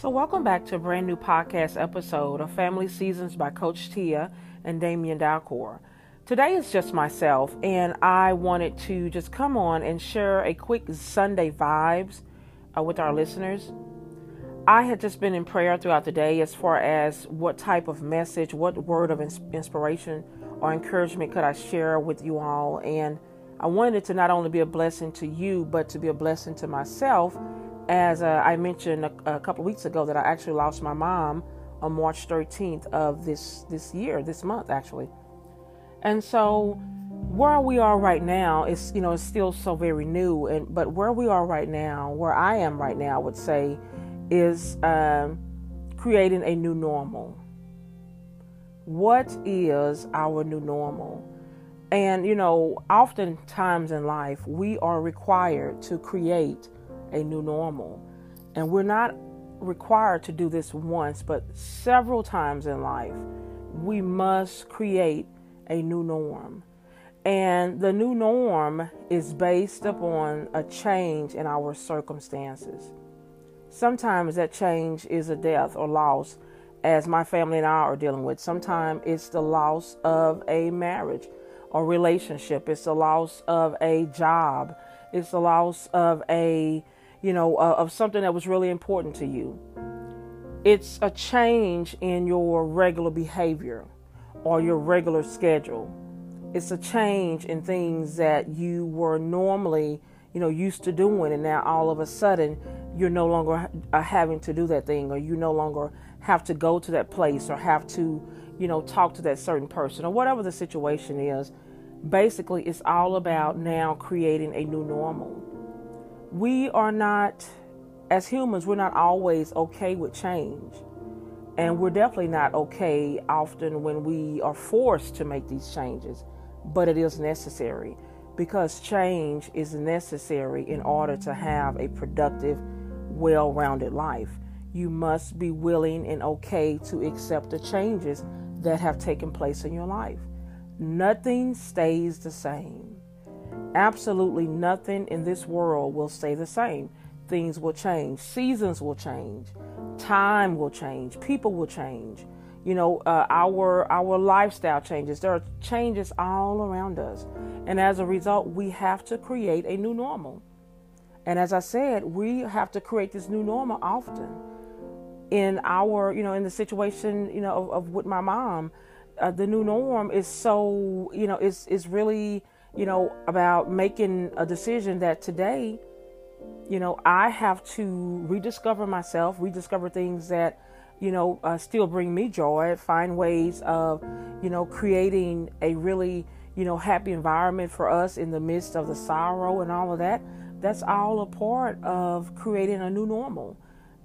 So, welcome back to a brand new podcast episode of Family Seasons by Coach Tia and Damian Dalcour. Today is just myself, and I wanted to just come on and share a quick Sunday vibes uh, with our listeners. I had just been in prayer throughout the day as far as what type of message, what word of inspiration or encouragement could I share with you all. And I wanted it to not only be a blessing to you, but to be a blessing to myself. As uh, I mentioned a, a couple weeks ago, that I actually lost my mom on March 13th of this this year, this month actually. And so, where we are right now is, you know, it's still so very new. And but where we are right now, where I am right now, I would say, is um, creating a new normal. What is our new normal? And, you know, oftentimes in life, we are required to create a new normal. And we're not required to do this once, but several times in life, we must create a new norm. And the new norm is based upon a change in our circumstances. Sometimes that change is a death or loss, as my family and I are dealing with. Sometimes it's the loss of a marriage or relationship. It's the loss of a job. It's the loss of a, you know, uh, of something that was really important to you. It's a change in your regular behavior or your regular schedule. It's a change in things that you were normally, you know, used to doing, and now all of a sudden you're no longer having to do that thing, or you no longer have to go to that place, or have to, you know, talk to that certain person, or whatever the situation is. Basically, it's all about now creating a new normal. We are not, as humans, we're not always okay with change and we're definitely not okay often when we are forced to make these changes, but it is necessary because change is necessary in order to have a productive, well rounded life. You must be willing and okay to accept the changes that have taken place in your life. Nothing stays the same. Absolutely nothing in this world will stay the same. Things will change, seasons will change, time will change, people will change. You know, uh, our our lifestyle changes. There are changes all around us, and as a result, we have to create a new normal. And as I said, we have to create this new normal often. In our, you know, in the situation, you know, of, of with my mom, uh, the new norm is so, you know, is is really, you know, about making a decision that today you know, I have to rediscover myself, rediscover things that, you know, uh, still bring me joy, find ways of, you know, creating a really, you know, happy environment for us in the midst of the sorrow and all of that. That's all a part of creating a new normal.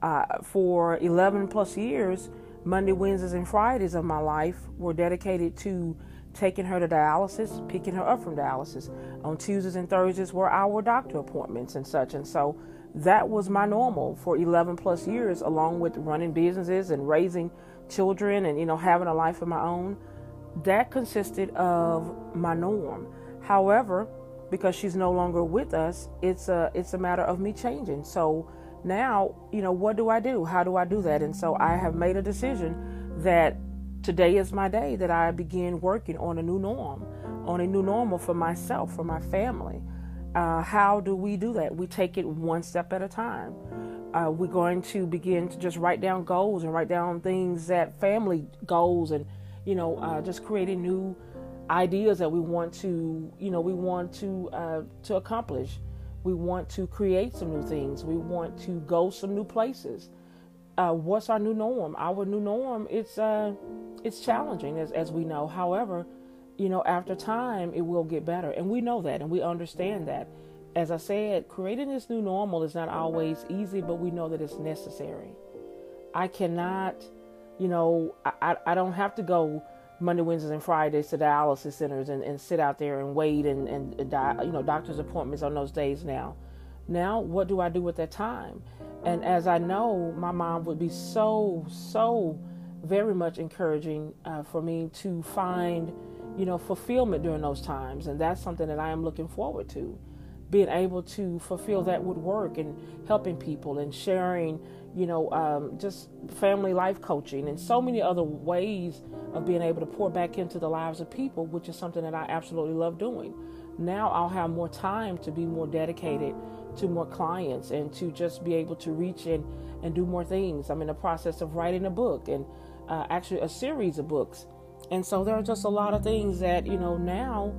Uh, for 11 plus years, Monday, Wednesdays, and Fridays of my life were dedicated to taking her to dialysis, picking her up from dialysis. On Tuesdays and Thursdays were our doctor appointments and such. And so that was my normal for 11 plus years, along with running businesses and raising children and, you know, having a life of my own. That consisted of my norm. However, because she's no longer with us, it's a it's a matter of me changing. So now, you know, what do I do? How do I do that? And so I have made a decision that Today is my day that I begin working on a new norm, on a new normal for myself, for my family. Uh, how do we do that? We take it one step at a time. Uh, we're going to begin to just write down goals and write down things that family goals and, you know, uh, just creating new ideas that we want to, you know, we want to uh, to accomplish. We want to create some new things. We want to go some new places uh, what's our new norm? Our new norm it's uh, it's challenging as as we know. However, you know, after time it will get better, and we know that, and we understand that. As I said, creating this new normal is not always easy, but we know that it's necessary. I cannot, you know, I, I don't have to go Monday, Wednesdays, and Fridays to dialysis centers and, and sit out there and wait and, and, and die, you know, doctor's appointments on those days now. Now, what do I do with that time? And as I know, my mom would be so, so very much encouraging uh, for me to find, you know, fulfillment during those times. And that's something that I am looking forward to. Being able to fulfill that with work and helping people and sharing, you know, um, just family life coaching, and so many other ways of being able to pour back into the lives of people, which is something that I absolutely love doing. Now I'll have more time to be more dedicated to more clients and to just be able to reach in and do more things. I'm in the process of writing a book and uh, actually a series of books. And so there are just a lot of things that, you know, now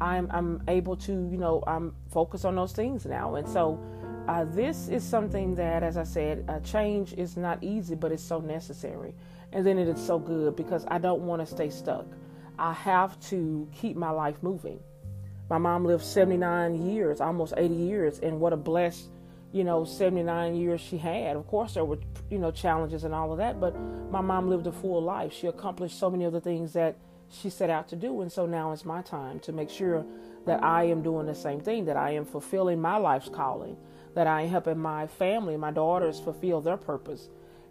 I'm, I'm able to, you know, I'm focused on those things now. And so uh, this is something that, as I said, uh, change is not easy, but it's so necessary. And then it is so good because I don't want to stay stuck. I have to keep my life moving. My mom lived 79 years, almost 80 years, and what a blessed, you know, 79 years she had. Of course, there were, you know, challenges and all of that, but my mom lived a full life. She accomplished so many of the things that she set out to do, and so now it's my time to make sure that I am doing the same thing, that I am fulfilling my life's calling, that I am helping my family, my daughters fulfill their purpose.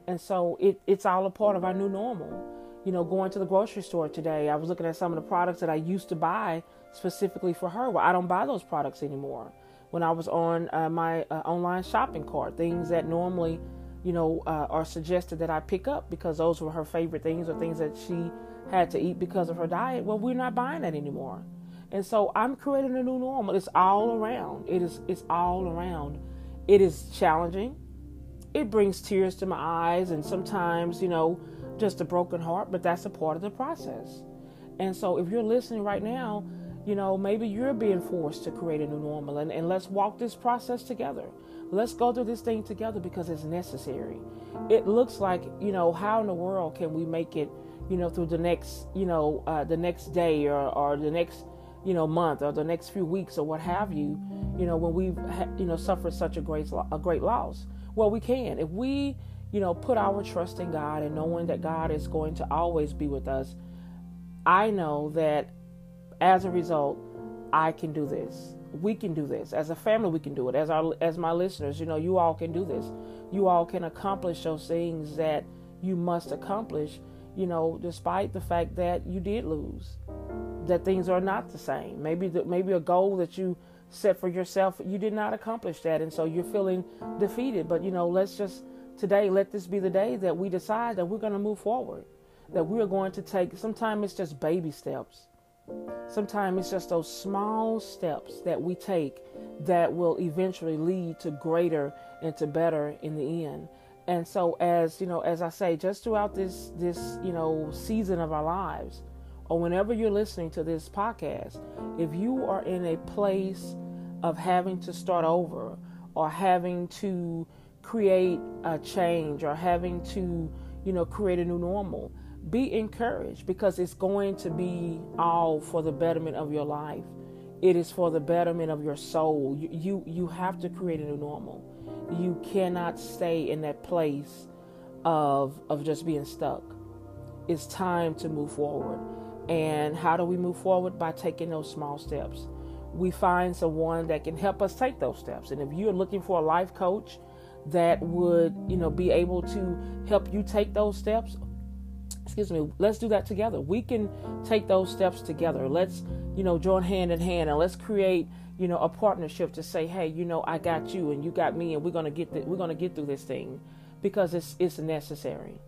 And so it, it's all a part of our new normal. You know, going to the grocery store today, I was looking at some of the products that I used to buy specifically for her. Well, I don't buy those products anymore. When I was on uh, my uh, online shopping cart, things that normally, you know, uh, are suggested that I pick up because those were her favorite things or things that she had to eat because of her diet. Well, we're not buying that anymore. And so I'm creating a new normal. It's all around. It is it's all around. It is challenging. It brings tears to my eyes and sometimes, you know, just a broken heart, but that's a part of the process. And so if you're listening right now, you know, maybe you're being forced to create a new normal and, and let's walk this process together. Let's go through this thing together because it's necessary. It looks like, you know, how in the world can we make it, you know, through the next, you know, uh, the next day or, or the next, you know, month or the next few weeks or what have you, you know, when we've, you know, suffered such a great, a great loss. Well, we can. If we, you know, put our trust in God and knowing that God is going to always be with us, I know that as a result, I can do this. We can do this. As a family, we can do it. As our as my listeners, you know, you all can do this. You all can accomplish those things that you must accomplish, you know, despite the fact that you did lose. That things are not the same. Maybe the, maybe a goal that you set for yourself, you did not accomplish that and so you're feeling defeated. But you know, let's just today let this be the day that we decide that we're going to move forward. That we're going to take sometimes it's just baby steps Sometimes it's just those small steps that we take that will eventually lead to greater and to better in the end. And so as, you know, as I say, just throughout this this, you know, season of our lives, or whenever you're listening to this podcast, if you are in a place of having to start over or having to create a change or having to, you know, create a new normal, be encouraged because it's going to be all for the betterment of your life. It is for the betterment of your soul. You, you, you have to create a new normal. You cannot stay in that place of of just being stuck. It's time to move forward. And how do we move forward? By taking those small steps. We find someone that can help us take those steps. And if you're looking for a life coach that would, you know, be able to help you take those steps, excuse me let's do that together. We can take those steps together. Let's you know join hand in hand and let's create you know a partnership to say hey you know i got you and you got me and we're to get we're to get through this thing. Because it's it's necessary.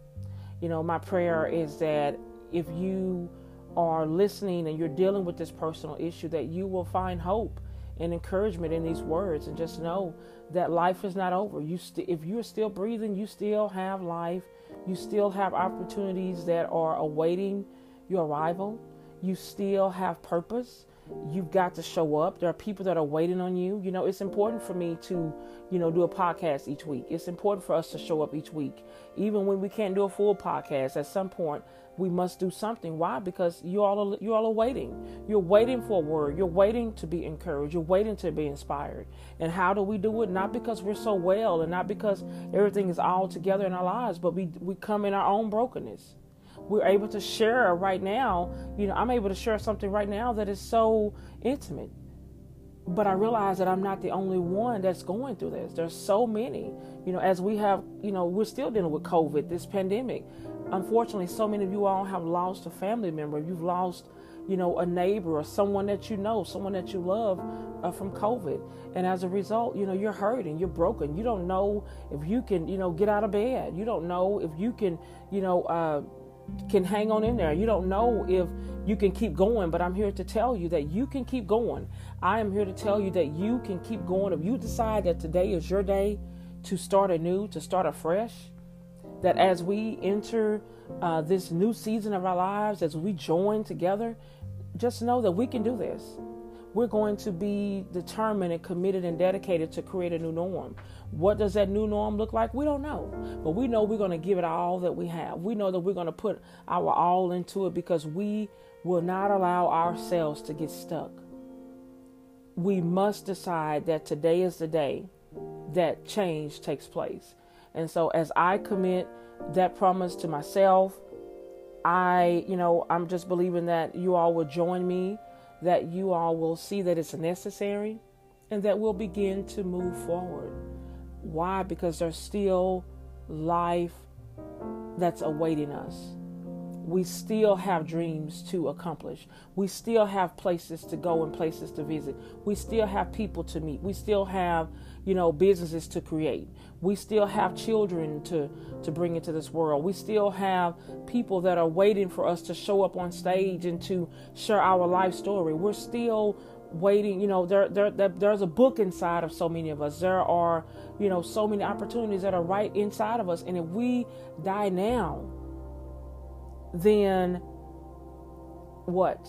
You know my prayer is that if you are listening and you're dealing with this personal issue that you will find hope and encouragement in these words and just know that life is not over. You st- if you're still breathing you still have life you still have opportunities that are awaiting your arrival. You still have purpose. You've got to show up. There are people that are waiting on you. You know, it's important for me to, you know, do a podcast each week. It's important for us to show up each week. Even when we can't do a full podcast, at some point we must do something. Why? Because you all are, you all are waiting. You're waiting for a word. You're waiting to be encouraged. You're waiting to be inspired. And how do we do it? Not because we're so well and not because everything is all together in our lives, but we we come in our own brokenness. We're able to share right now. You know, I'm able to share something right now that is so intimate. But I realize that I'm not the only one that's going through this. There's so many. You know, as we have, you know, we're still dealing with COVID, this pandemic unfortunately, so many of you all have lost a family member. You've lost, you know, a neighbor or someone that you know, someone that you love uh, from COVID. And as a result, you know, you're hurting, you're broken. You don't know if you can, you know, get out of bed. You don't know if you can, you know, uh, can hang on in there. You don't know if you can keep going, but I'm here to tell you that you can keep going. I am here to tell you that you can keep going. If you decide that today is your day to start anew, to start afresh, that as we enter uh, this new season of our lives, as we join together, just know that we can do this. We're going to be determined and committed and dedicated to create a new norm. What does that new norm look like? We don't know. But we know we're going to give it all that we have. We know that we're going to put our all into it because we will not allow ourselves to get stuck. We must decide that today is the day that change takes place. And so as I commit that promise to myself, I, you know, I'm just believing that you all will join me, that you all will see that it's necessary, and that we'll begin to move forward. Why? Because there's still life that's awaiting us. We still have dreams to accomplish. We still have places to go and places to visit. We still have people to meet. We still have, you know, businesses to create. We still have children to, to bring into this world. We still have people that are waiting for us to show up on stage and to share our life story. We're still waiting, you know, there, there, there there's a book inside of so many of us. There are, you know, so many opportunities that are right inside of us. And if we die now, then what?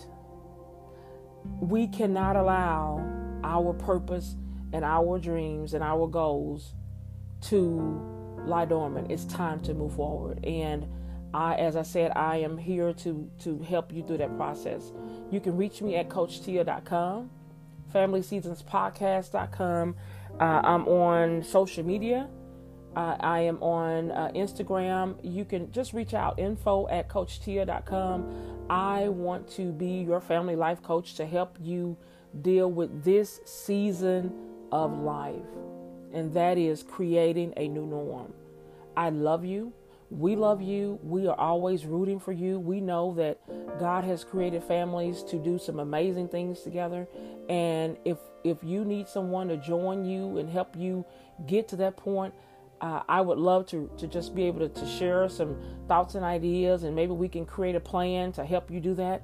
We cannot allow our purpose and our dreams and our goals to lie dormant. It's time to move forward. And I, as I said, I am here to to help you through that process. You can reach me at CoachTia.com, FamilySeasonsPodcast.com. Uh, I'm on social media. Uh, I am on uh, Instagram. You can just reach out info at CoachTia.com. I want to be your family life coach to help you deal with this season of life and that is creating a new norm. I love you. We love you. We are always rooting for you. We know that God has created families to do some amazing things together. And if if you need someone to join you and help you get to that point, uh, I would love to to just be able to, to share some thoughts and ideas, and maybe we can create a plan to help you do that.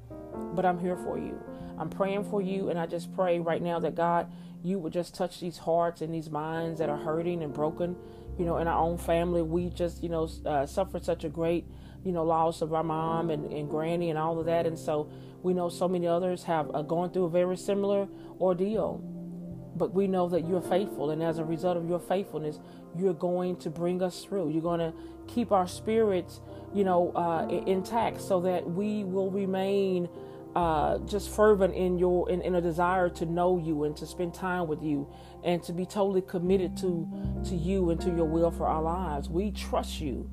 But I'm here for you. I'm praying for you, and I just pray right now that God you would just touch these hearts and these minds that are hurting and broken. You know, in our own family, we just, you know, uh, suffered such a great, you know, loss of our mom and, and granny and all of that. And so we know so many others have uh, gone through a very similar ordeal. But we know that you're faithful. And as a result of your faithfulness, you're going to bring us through. You're going to keep our spirits, you know, uh, intact so that we will remain uh, just fervent in your in, in a desire to know you and to spend time with you and to be totally committed to to you and to your will for our lives. We trust you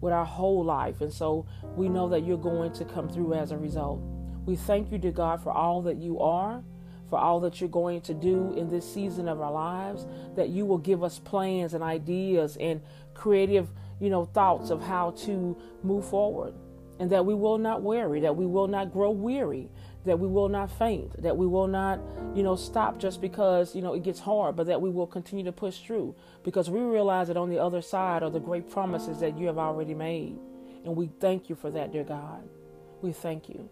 with our whole life, and so we know that you're going to come through as a result. We thank you to God for all that you are, for all that you're going to do in this season of our lives. That you will give us plans and ideas and creative, you know, thoughts of how to move forward and that we will not weary, that we will not grow weary, that we will not faint, that we will not, you know, stop just because, you know, it gets hard, but that we will continue to push through because we realize that on the other side are the great promises that you have already made. And we thank you for that, dear God. We thank you.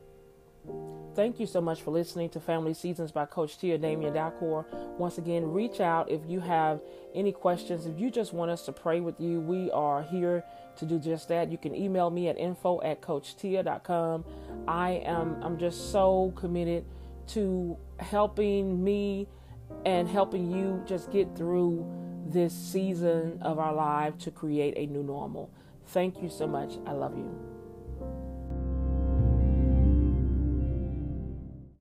Thank you so much for listening to Family Seasons by Coach Tia Damian Dalcour. Once again, reach out if you have any questions. If you just want us to pray with you, we are here to do just that. You can email me at info at coachtia.com. I am I'm just so committed to helping me and helping you just get through this season of our life to create a new normal. Thank you so much. I love you.